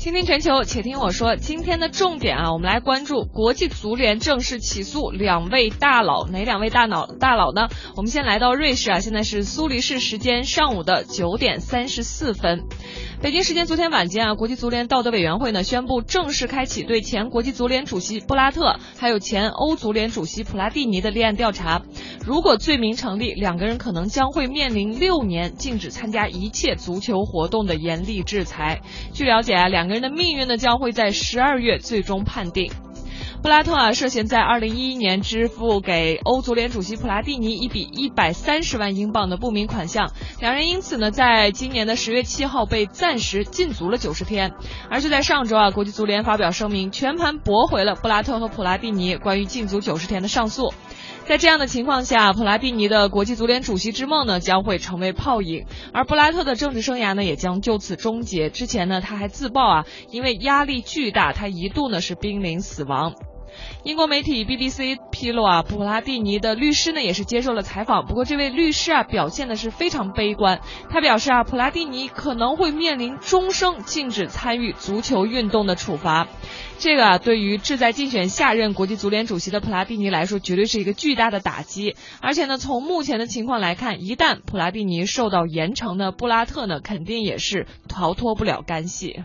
倾听全球，且听我说。今天的重点啊，我们来关注国际足联正式起诉两位大佬，哪两位大佬大佬呢？我们先来到瑞士啊，现在是苏黎世时间上午的九点三十四分。北京时间昨天晚间啊，国际足联道德委员会呢宣布正式开启对前国际足联主席布拉特还有前欧足联主席普拉蒂尼的立案调查。如果罪名成立，两个人可能将会面临六年禁止参加一切足球活动的严厉制裁。据了解啊，两个人的命运呢将会在十二月最终判定。布拉特啊涉嫌在二零一一年支付给欧足联主席普拉蒂尼一笔一百三十万英镑的不明款项，两人因此呢在今年的十月七号被暂时禁足了九十天。而就在上周啊，国际足联发表声明，全盘驳回了布拉特和普拉蒂尼关于禁足九十天的上诉。在这样的情况下，普拉蒂尼的国际足联主席之梦呢将会成为泡影，而布拉特的政治生涯呢也将就此终结。之前呢他还自曝啊，因为压力巨大，他一度呢是濒临死亡。英国媒体 BBC 披露啊，普拉蒂尼的律师呢也是接受了采访，不过这位律师啊表现的是非常悲观，他表示啊，普拉蒂尼可能会面临终生禁止参与足球运动的处罚。这个啊，对于志在竞选下任国际足联主席的普拉蒂尼来说，绝对是一个巨大的打击。而且呢，从目前的情况来看，一旦普拉蒂尼受到严惩呢，布拉特呢肯定也是逃脱不了干系。